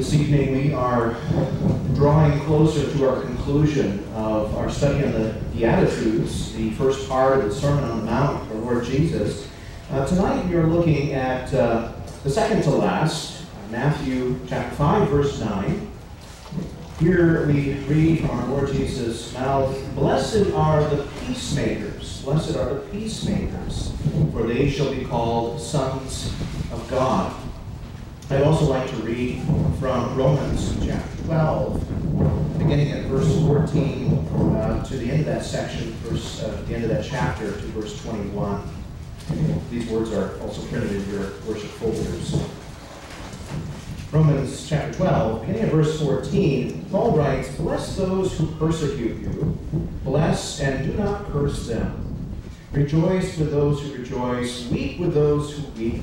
This evening we are drawing closer to our conclusion of our study on the Beatitudes, the first part of the Sermon on the Mount for Lord Jesus. Uh, tonight we are looking at uh, the second to last, Matthew chapter 5, verse 9. Here we read from our Lord Jesus' mouth, Blessed are the peacemakers, blessed are the peacemakers, for they shall be called sons of God. I'd also like to read from Romans chapter 12, beginning at verse 14 uh, to the end of that section, verse, uh, the end of that chapter to verse 21. These words are also printed in your worship folders. Romans chapter 12, beginning at verse 14, Paul writes, Bless those who persecute you, bless and do not curse them. Rejoice with those who rejoice, weep with those who weep.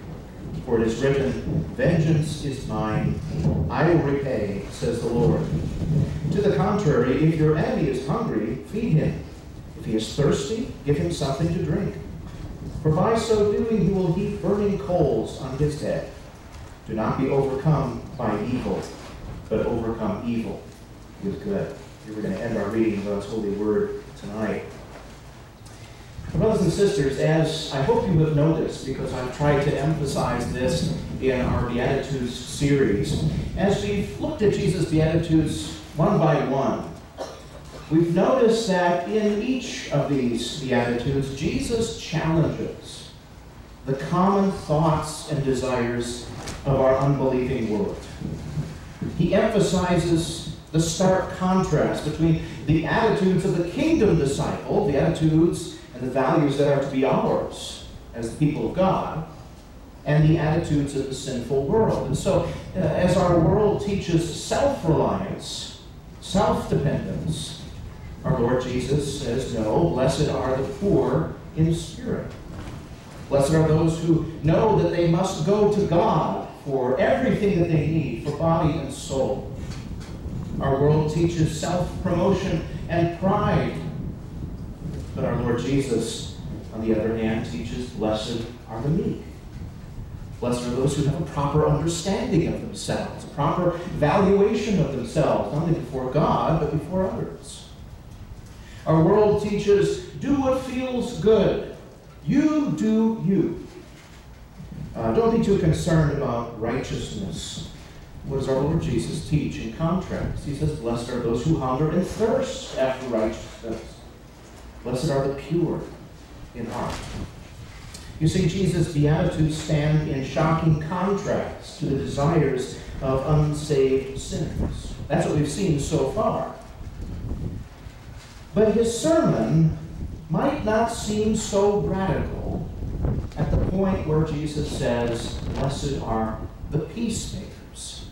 For it is written, Vengeance is mine, I will repay, says the Lord. To the contrary, if your enemy is hungry, feed him. If he is thirsty, give him something to drink. For by so doing he will heap burning coals on his head. Do not be overcome by evil, but overcome evil with good. We're going to end our reading of God's holy word tonight. Brothers and sisters, as I hope you have noticed, because I've tried to emphasize this in our Beatitudes series, as we've looked at Jesus' Beatitudes one by one, we've noticed that in each of these Beatitudes, Jesus challenges the common thoughts and desires of our unbelieving world. He emphasizes the stark contrast between the attitudes of the kingdom disciple, the attitudes the values that are to be ours as the people of God, and the attitudes of the sinful world. And so, uh, as our world teaches self reliance, self dependence, our Lord Jesus says, No, blessed are the poor in spirit. Blessed are those who know that they must go to God for everything that they need for body and soul. Our world teaches self promotion and pride but our Lord Jesus, on the other hand, teaches, Blessed are the meek. Blessed are those who have a proper understanding of themselves, a proper valuation of themselves, not only before God, but before others. Our world teaches, do what feels good. You do you. Uh, don't be too concerned about righteousness. What does our Lord Jesus teach in contrast? He says, Blessed are those who hunger and thirst after righteousness Blessed are the pure in heart. You see, Jesus' Beatitudes stand in shocking contrast to the desires of unsaved sinners. That's what we've seen so far. But his sermon might not seem so radical at the point where Jesus says, Blessed are the peacemakers.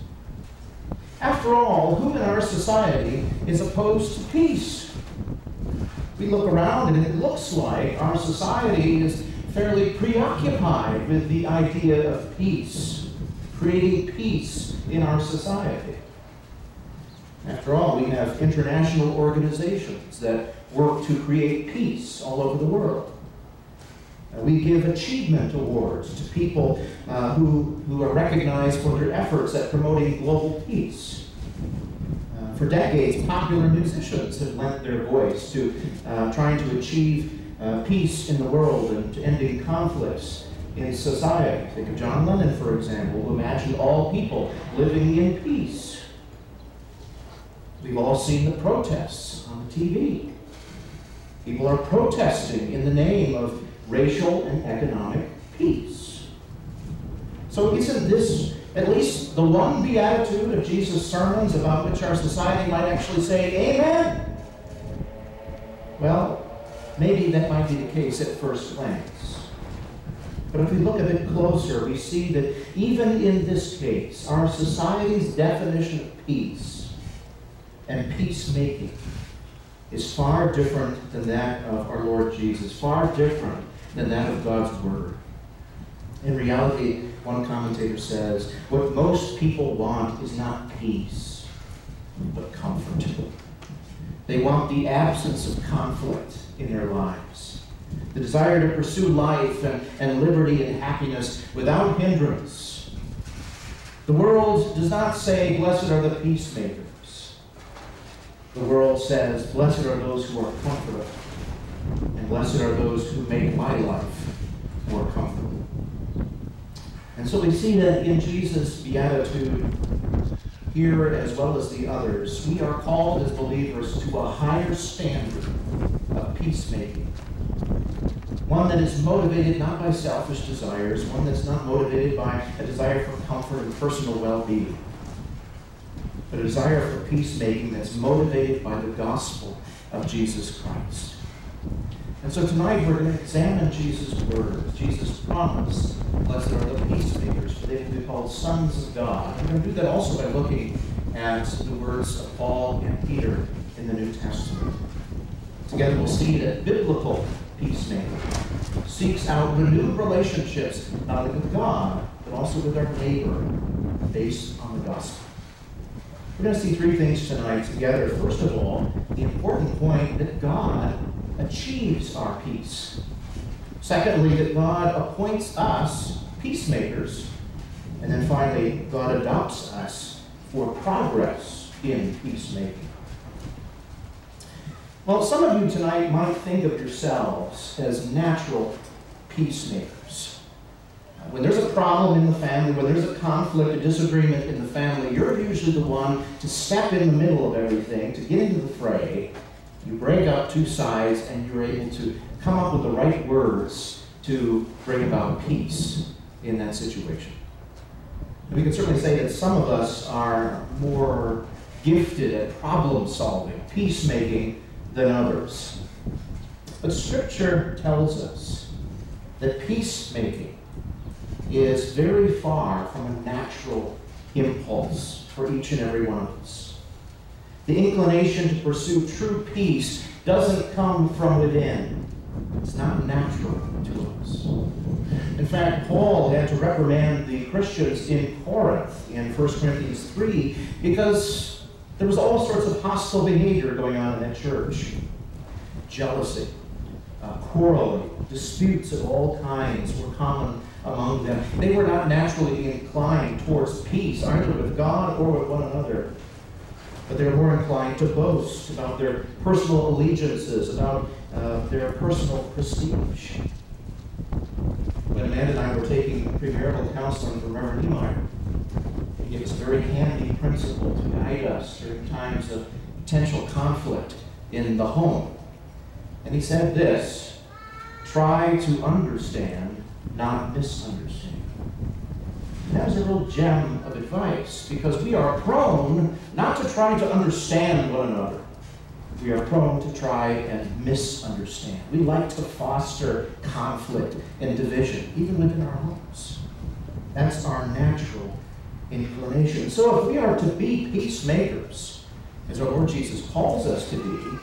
After all, who in our society is opposed to peace? We look around and it looks like our society is fairly preoccupied with the idea of peace, creating peace in our society. After all, we have international organizations that work to create peace all over the world. Uh, we give achievement awards to people uh, who, who are recognized for their efforts at promoting global peace for decades, popular musicians have lent their voice to uh, trying to achieve uh, peace in the world and to ending conflicts in society. Think of John Lennon, for example, who imagined all people living in peace. We've all seen the protests on the TV. People are protesting in the name of racial and economic peace. So isn't this at least the one beatitude of Jesus' sermons about which our society might actually say, Amen. Well, maybe that might be the case at first glance. But if we look a bit closer, we see that even in this case, our society's definition of peace and peacemaking is far different than that of our Lord Jesus, far different than that of God's Word. In reality, one commentator says, what most people want is not peace, but comfort. They want the absence of conflict in their lives, the desire to pursue life and, and liberty and happiness without hindrance. The world does not say, Blessed are the peacemakers. The world says, Blessed are those who are comfortable, and blessed are those who make my life more comfortable. And so we see that in Jesus' beatitude, here as well as the others, we are called as believers to a higher standard of peacemaking. One that is motivated not by selfish desires, one that's not motivated by a desire for comfort and personal well being, but a desire for peacemaking that's motivated by the gospel of Jesus Christ. And so tonight we're going to examine Jesus' words, Jesus' promise. Blessed are the peacemakers, for they will be called sons of God. We're going to do that also by looking at the words of Paul and Peter in the New Testament. Together we'll see that biblical peacemaking seeks out renewed relationships, not only with God, but also with our neighbor, based on the gospel. We're going to see three things tonight together. First of all, the important point that God achieves our peace. Secondly, that God appoints us peacemakers. And then finally, God adopts us for progress in peacemaking. Well, some of you tonight might think of yourselves as natural peacemakers. When there's a problem in the family, when there's a conflict, a disagreement in the family, you're usually the one to step in the middle of everything, to get into the fray, you break up two sides and you're able to come up with the right words to bring about peace in that situation. And we can certainly say that some of us are more gifted at problem solving, peacemaking, than others. But Scripture tells us that peacemaking is very far from a natural impulse for each and every one of us. The inclination to pursue true peace doesn't come from within. It's not natural to us. In fact, Paul had to reprimand the Christians in Corinth in 1 Corinthians 3 because there was all sorts of hostile behavior going on in that church. Jealousy, uh, quarreling, disputes of all kinds were common among them. They were not naturally inclined towards peace, either with God or with one another but they're more inclined to boast about their personal allegiances, about uh, their personal prestige. When Amanda and I were taking premarital counseling from Reverend Niemeyer, he gave us a very handy principle to guide us during times of potential conflict in the home. And he said this try to understand, not misunderstand. That was a real gem of advice because we are prone not to try to understand one another. We are prone to try and misunderstand. We like to foster conflict and division, even within our homes. That's our natural inclination. So if we are to be peacemakers, as our Lord Jesus calls us to be,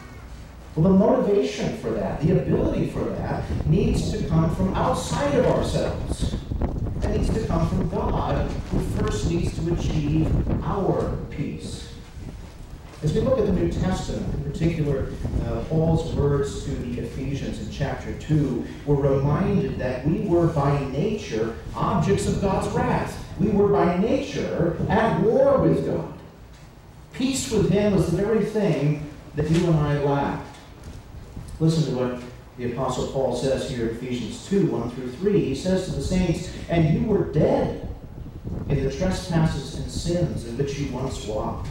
well, the motivation for that, the ability for that, needs to come from outside of ourselves that needs to come from God, who first needs to achieve our peace. As we look at the New Testament, in particular, uh, Paul's words to the Ephesians in chapter 2, we're reminded that we were by nature objects of God's wrath. We were by nature at war with God. Peace with Him was the very thing that you and I lacked. Listen to what the Apostle Paul says here in Ephesians 2 1 through 3. He says to the saints, And you were dead in the trespasses and sins in which you once walked,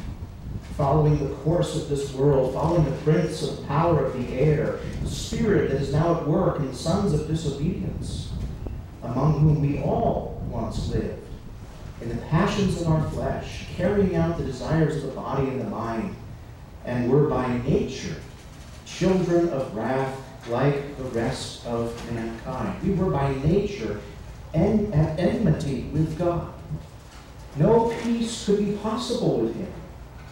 following the course of this world, following the prince of power of the air, the spirit that is now at work in sons of disobedience, among whom we all once lived, in the passions of our flesh, carrying out the desires of the body and the mind, and were by nature children of wrath like the rest of mankind. We were by nature en- at enmity with God. No peace could be possible with him.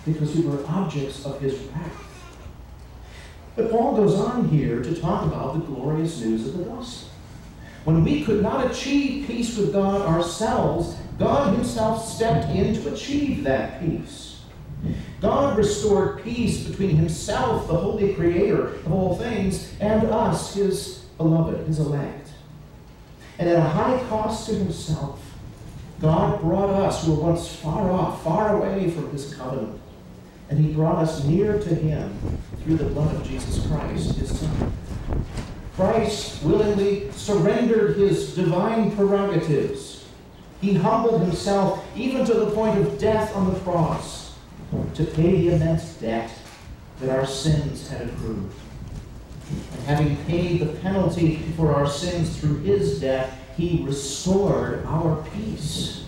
because we were objects of his wrath. But Paul goes on here to talk about the glorious news of the gospel. When we could not achieve peace with God ourselves, God himself stepped in to achieve that peace. God restored peace between himself, the holy creator of all things, and us, his beloved, his elect. And at a high cost to himself, God brought us, who were once far off, far away from his covenant, and he brought us near to him through the blood of Jesus Christ, his Son. Christ willingly surrendered his divine prerogatives. He humbled himself even to the point of death on the cross to pay the immense debt that our sins had accrued. And having paid the penalty for our sins through his death, he restored our peace.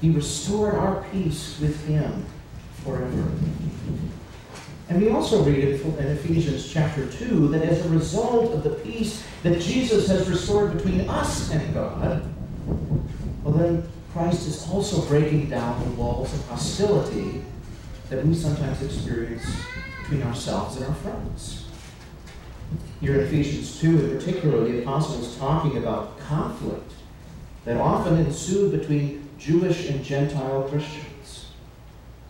He restored our peace with him forever. And we also read in Ephesians chapter 2 that as a result of the peace that Jesus has restored between us and God, well, then Christ is also breaking down the walls of hostility that we sometimes experience between ourselves and our friends. Here in Ephesians 2, in particular, the apostle is talking about conflict that often ensued between Jewish and Gentile Christians.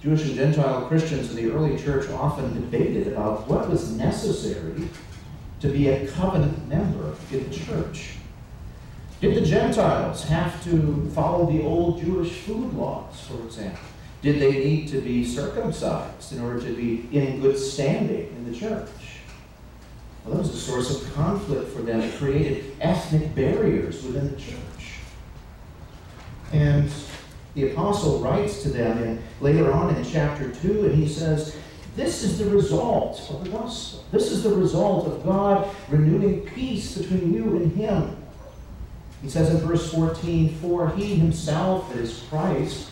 Jewish and Gentile Christians in the early church often debated about what was necessary to be a covenant member in the church. Did the Gentiles have to follow the old Jewish food laws, for example? Did they need to be circumcised in order to be in good standing in the church? Well, that was a source of conflict for them. It created ethnic barriers within the church. And the apostle writes to them in, later on in chapter 2, and he says, This is the result of the gospel. This is the result of God renewing peace between you and him. He says in verse 14, For he himself, is Christ,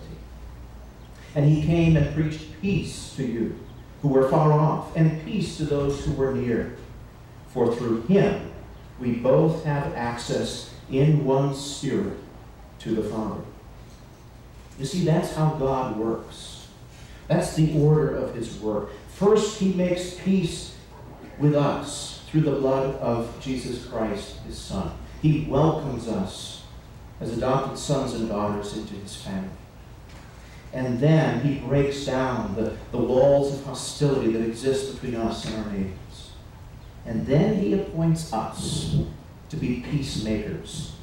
And he came and preached peace to you who were far off, and peace to those who were near. For through him we both have access in one spirit to the Father. You see, that's how God works. That's the order of his work. First, he makes peace with us through the blood of Jesus Christ, his Son. He welcomes us as adopted sons and daughters into his family. And then he breaks down the, the walls of hostility that exist between us and our neighbors. And then he appoints us to be peacemakers,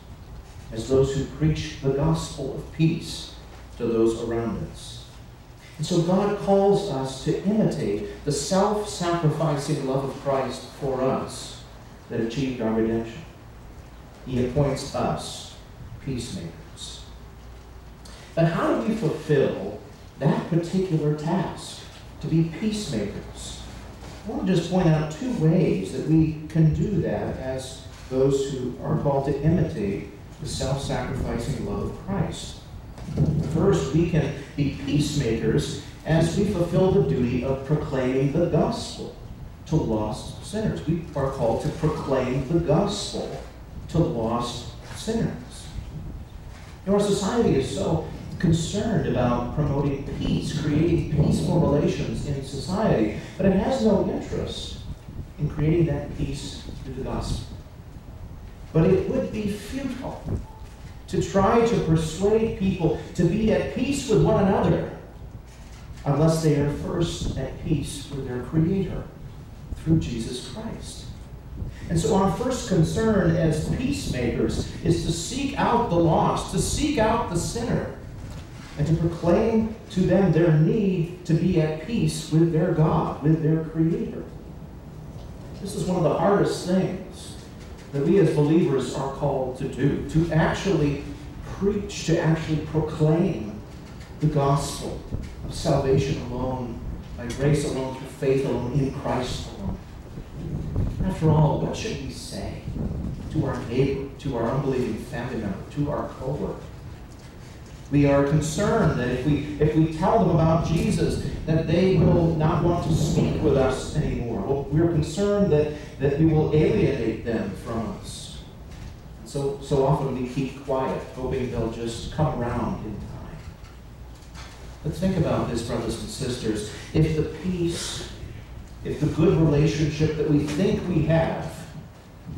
as those who preach the gospel of peace to those around us. And so God calls us to imitate the self sacrificing love of Christ for us that achieved our redemption. He appoints us peacemakers. But how do we fulfill that particular task, to be peacemakers? I want to just point out two ways that we can do that as those who are called to imitate the self sacrificing love of Christ. First, we can be peacemakers as we fulfill the duty of proclaiming the gospel to lost sinners. We are called to proclaim the gospel to lost sinners. Our society is so concerned about promoting peace, creating peaceful relations in society, but it has no interest in creating that peace through the gospel. But it would be futile to try to persuade people to be at peace with one another unless they are first at peace with their Creator through Jesus Christ. And so, our first concern as peacemakers is to seek out the lost, to seek out the sinner, and to proclaim to them their need to be at peace with their God, with their Creator. This is one of the hardest things that we as believers are called to do to actually preach, to actually proclaim the gospel of salvation alone, by grace alone, through faith alone, in Christ alone. After all, what should we say to our neighbor, to our unbelieving family member, to our coworker? We are concerned that if we, if we tell them about Jesus, that they will not want to speak with us anymore. We're concerned that, that we will alienate them from us. So, so often we keep quiet, hoping they'll just come around in time. But think about this, brothers and sisters. If the peace, if the good relationship that we think we have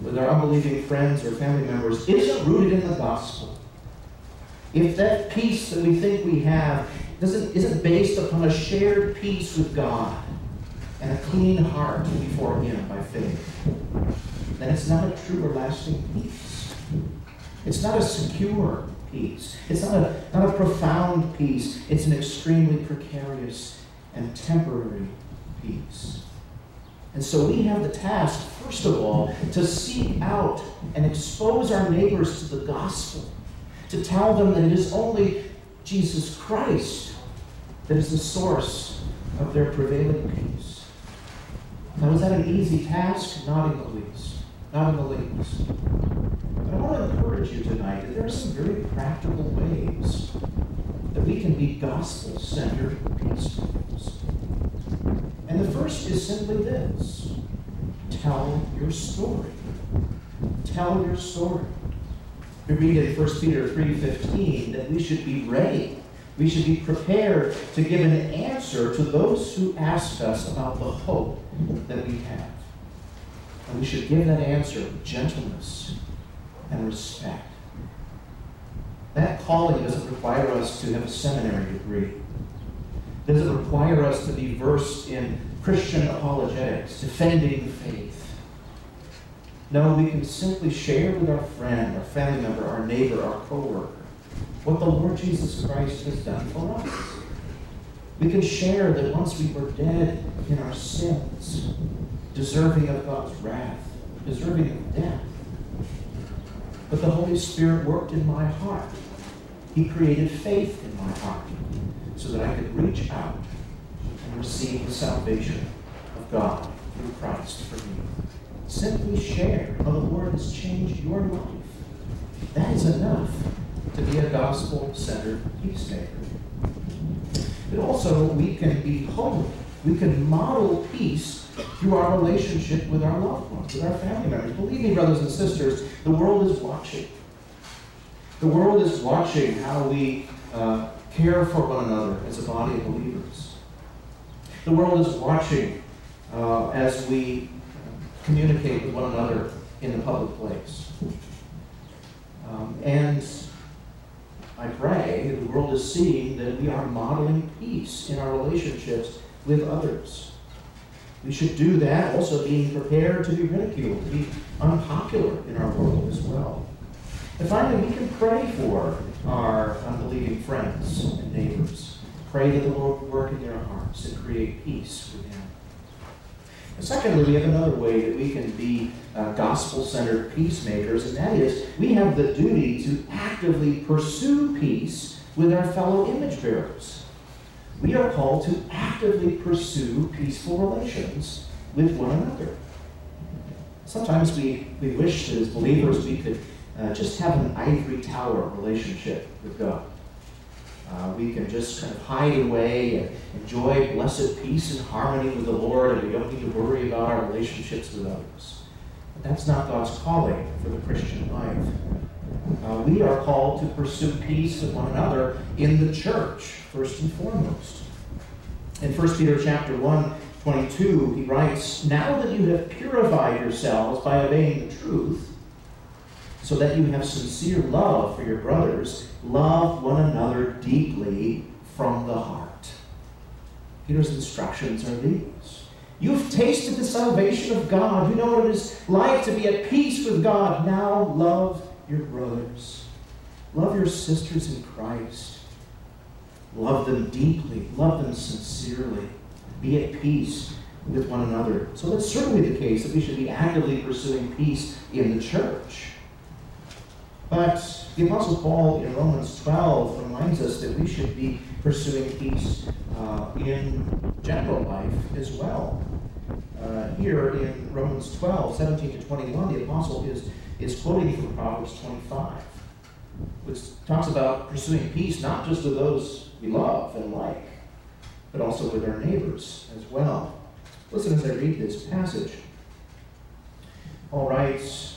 with our unbelieving friends or family members isn't rooted in the gospel, if that peace that we think we have doesn't, isn't based upon a shared peace with God and a clean heart before Him by faith, then it's not a true or lasting peace. It's not a secure peace. It's not a, not a profound peace. It's an extremely precarious and temporary peace. And so we have the task, first of all, to seek out and expose our neighbors to the gospel to tell them that it is only Jesus Christ that is the source of their prevailing peace. Now, is that an easy task? Not in the least. Not in the least. But I want to encourage you tonight that there are some very practical ways that we can be gospel centered peacemakers. And the first is simply this tell your story. Tell your story. We read in 1 Peter 3.15 that we should be ready. We should be prepared to give an answer to those who ask us about the hope that we have. And we should give that answer with gentleness and respect. That calling doesn't require us to have a seminary degree. It doesn't require us to be versed in Christian apologetics, defending faith. No, we can simply share with our friend, our family member, our neighbor, our coworker, what the Lord Jesus Christ has done for us. We can share that once we were dead in our sins, deserving of God's wrath, deserving of death. But the Holy Spirit worked in my heart. He created faith in my heart so that I could reach out and receive the salvation of God through Christ for me. Simply share how the Lord has changed your life. That is enough to be a gospel centered peacemaker. But also, we can be holy. We can model peace through our relationship with our loved ones, with our family members. Believe me, brothers and sisters, the world is watching. The world is watching how we uh, care for one another as a body of believers. The world is watching uh, as we communicate with one another in the public place. Um, and I pray the world is seeing that we are modeling peace in our relationships with others. We should do that also being prepared to be ridiculed, to be unpopular in our world as well. And finally, we can pray for our unbelieving friends and neighbors. Pray that the Lord work in their hearts and create peace secondly, we have another way that we can be uh, gospel centered peacemakers, and that is we have the duty to actively pursue peace with our fellow image bearers. We are called to actively pursue peaceful relations with one another. Sometimes we, we wish as believers we could uh, just have an ivory tower relationship with God. Uh, we can just kind of hide away and enjoy blessed peace and harmony with the Lord, and we don't need to worry about our relationships with others. But that's not God's calling for the Christian life. Uh, we are called to pursue peace with one another in the church, first and foremost. In 1 Peter chapter 1, 22, he writes, Now that you have purified yourselves by obeying the truth, so that you have sincere love for your brothers, love one another deeply from the heart. Peter's instructions are these. You've tasted the salvation of God. You know what it is like to be at peace with God. Now love your brothers. Love your sisters in Christ. Love them deeply. Love them sincerely. Be at peace with one another. So that's certainly the case that we should be actively pursuing peace in the church. But the Apostle Paul in Romans 12 reminds us that we should be pursuing peace uh, in general life as well. Uh, here in Romans 12, 17 to 21, the apostle is, is quoting from Proverbs 25, which talks about pursuing peace not just with those we love and like, but also with our neighbors as well. Listen as I read this passage. Paul writes,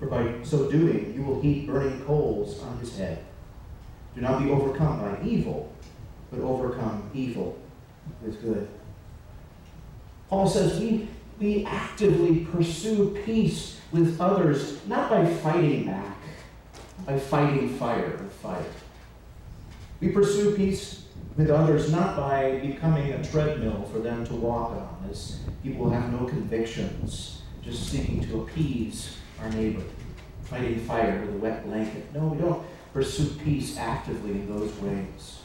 For by so doing, you will heap burning coals on his head. Do not be overcome by evil, but overcome evil with good. Paul says we, we actively pursue peace with others, not by fighting back, by fighting fire with fire. We pursue peace with others not by becoming a treadmill for them to walk on, as people have no convictions, just seeking to appease our neighbor, fighting fire with a wet blanket. No, we don't pursue peace actively in those ways.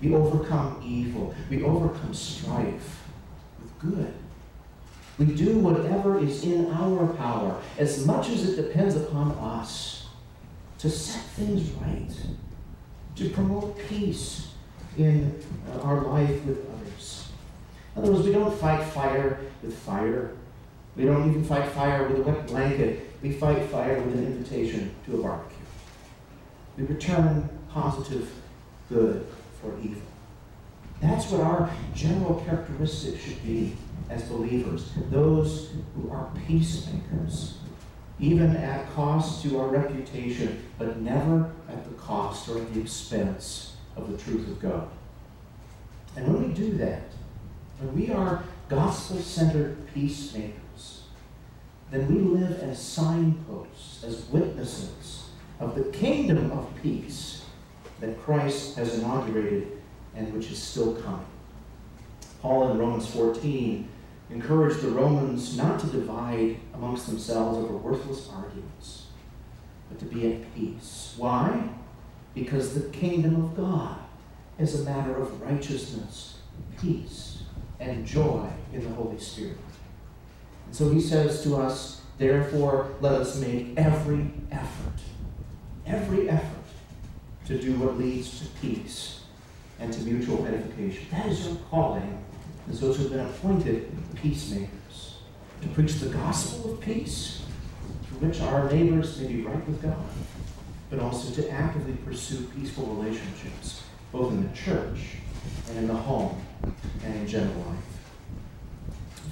We overcome evil, we overcome strife with good. We do whatever is in our power, as much as it depends upon us, to set things right, to promote peace in uh, our life with others. In other words, we don't fight fire with fire. We don't even fight fire with a wet blanket. We fight fire with an invitation to a barbecue. We return positive good for evil. That's what our general characteristic should be as believers. Those who are peacemakers, even at cost to our reputation, but never at the cost or at the expense of the truth of God. And when we do that, when we are gospel centered peacemakers, then we live as signposts, as witnesses of the kingdom of peace that Christ has inaugurated and which is still coming. Paul in Romans 14 encouraged the Romans not to divide amongst themselves over worthless arguments, but to be at peace. Why? because the kingdom of God is a matter of righteousness, peace, and joy in the Holy Spirit. So he says to us, therefore, let us make every effort, every effort to do what leads to peace and to mutual edification. That is our calling as those who have been appointed peacemakers, to preach the gospel of peace, through which our neighbors may be right with God but also to actively pursue peaceful relationships, both in the church and in the home and in general life.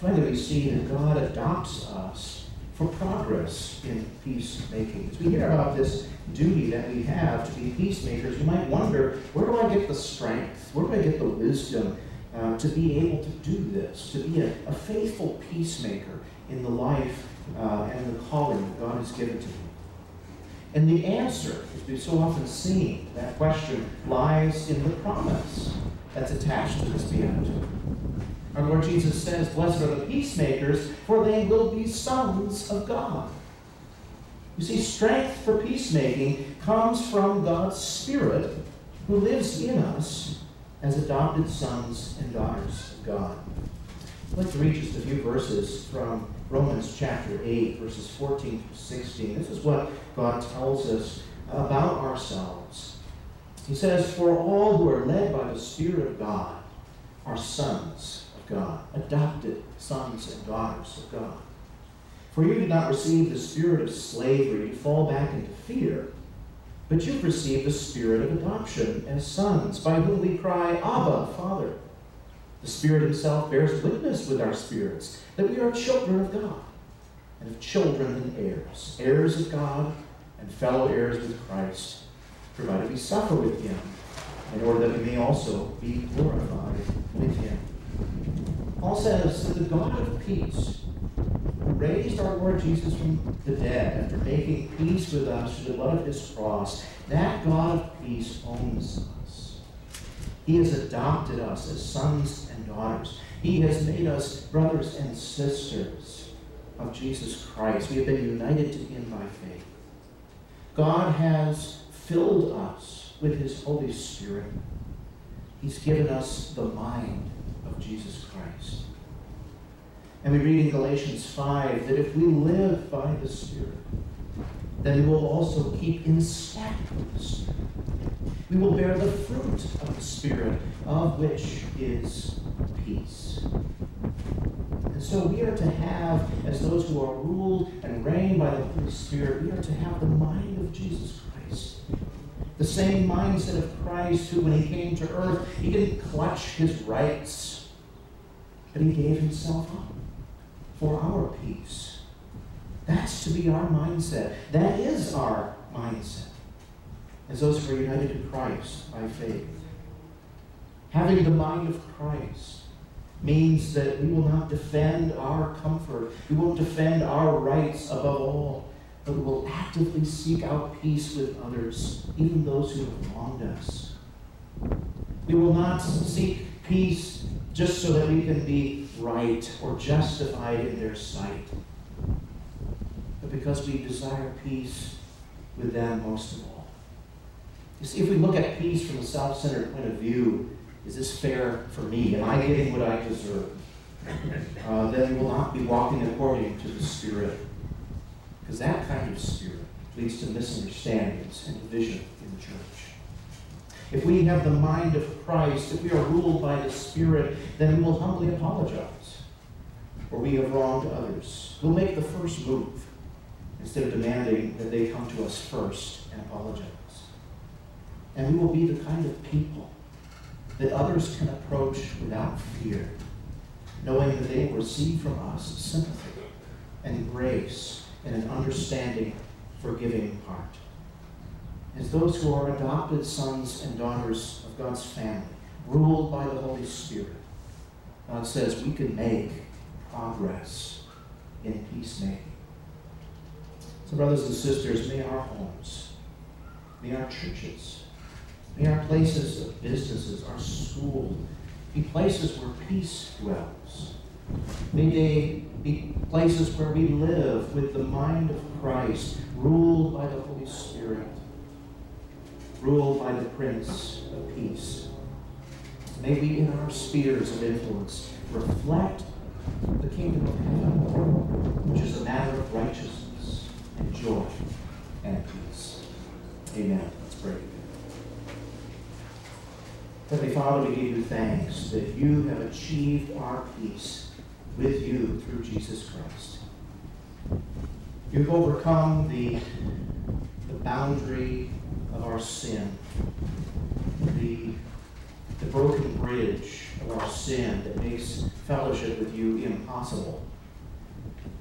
Finally, we see that God adopts us for progress in peacemaking. As we hear about this duty that we have to be peacemakers, you might wonder where do I get the strength? Where do I get the wisdom uh, to be able to do this, to be a, a faithful peacemaker in the life uh, and the calling that God has given to me? And the answer, as we've so often seen, that question lies in the promise that's attached to this beatitude. Our Lord Jesus says, Blessed are the peacemakers, for they will be sons of God. You see, strength for peacemaking comes from God's Spirit who lives in us as adopted sons and daughters of God. I'd like to read just a few verses from Romans chapter 8, verses 14 through 16. This is what God tells us about ourselves. He says, For all who are led by the Spirit of God are sons God, adopted sons and daughters of God. For you did not receive the spirit of slavery to fall back into fear, but you've received the spirit of adoption as sons, by whom we cry, Abba, Father. The Spirit Himself bears witness with our spirits that we are children of God, and of children and heirs, heirs of God and fellow heirs with Christ, provided we suffer with Him, in order that we may also be glorified with Him. Paul says that the God of peace, who raised our Lord Jesus from the dead after making peace with us through the blood of His cross, that God of peace owns us. He has adopted us as sons and daughters. He has made us brothers and sisters of Jesus Christ. We have been united to him by faith. God has filled us with his Holy Spirit. He's given us the mind of Jesus Christ. And we read in Galatians 5 that if we live by the Spirit, then we will also keep in step with the Spirit. We will bear the fruit of the Spirit, of which is peace. And so we are to have, as those who are ruled and reigned by the Holy Spirit, we are to have the mind of Jesus Christ. The same mindset of Christ who, when he came to earth, he didn't clutch his rights, but he gave himself up for our peace. That's to be our mindset. That is our mindset as those who are united to Christ by faith. Having the mind of Christ means that we will not defend our comfort. We won't defend our rights above all, but will actively seek out peace with others, even those who have wronged us. We will not seek peace just so that we can be right or justified in their sight, but because we desire peace with them most of all. You see, if we look at peace from a self centered point of view, is this fair for me? Am I getting what I deserve? Uh, then we will not be walking according to the Spirit. Because that kind of spirit leads to misunderstandings and division in the church. If we have the mind of Christ, if we are ruled by the Spirit, then we will humbly apologize where we have wronged others. We'll make the first move instead of demanding that they come to us first and apologize. And we will be the kind of people that others can approach without fear, knowing that they will receive from us sympathy and grace and an understanding, forgiving heart. As those who are adopted sons and daughters of God's family, ruled by the Holy Spirit, God says we can make progress in peacemaking. So, brothers and sisters, may our homes, may our churches, May our places of businesses, our school, be places where peace dwells. May they be places where we live with the mind of Christ, ruled by the Holy Spirit, ruled by the Prince of Peace. May we, in our spheres of influence, reflect the kingdom of heaven, which is a matter of righteousness and joy and peace. Amen. Let's pray. Heavenly Father, we give you thanks that you have achieved our peace with you through Jesus Christ. You've overcome the, the boundary of our sin, the, the broken bridge of our sin that makes fellowship with you impossible.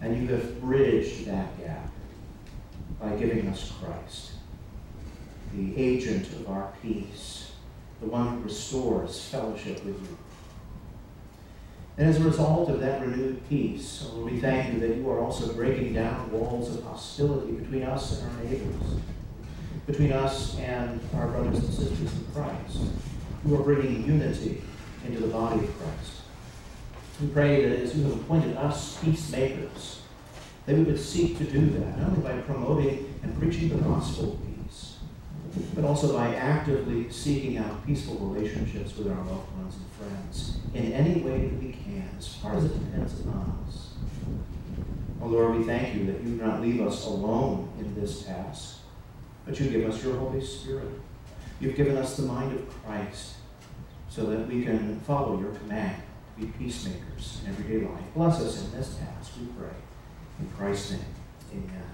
And you have bridged that gap by giving us Christ, the agent of our peace the one who restores fellowship with you. And as a result of that renewed peace, Lord, we thank you that you are also breaking down walls of hostility between us and our neighbors, between us and our brothers and sisters in Christ. You are bringing unity into the body of Christ. We pray that as you have appointed us peacemakers, that we would seek to do that, not only by promoting and preaching the gospel but also by actively seeking out peaceful relationships with our loved ones and friends in any way that we can, as far as it depends upon us. Oh Lord, we thank you that you do not leave us alone in this task, but you give us your Holy Spirit. You've given us the mind of Christ so that we can follow your command to be peacemakers in everyday life. Bless us in this task, we pray. In Christ's name, amen.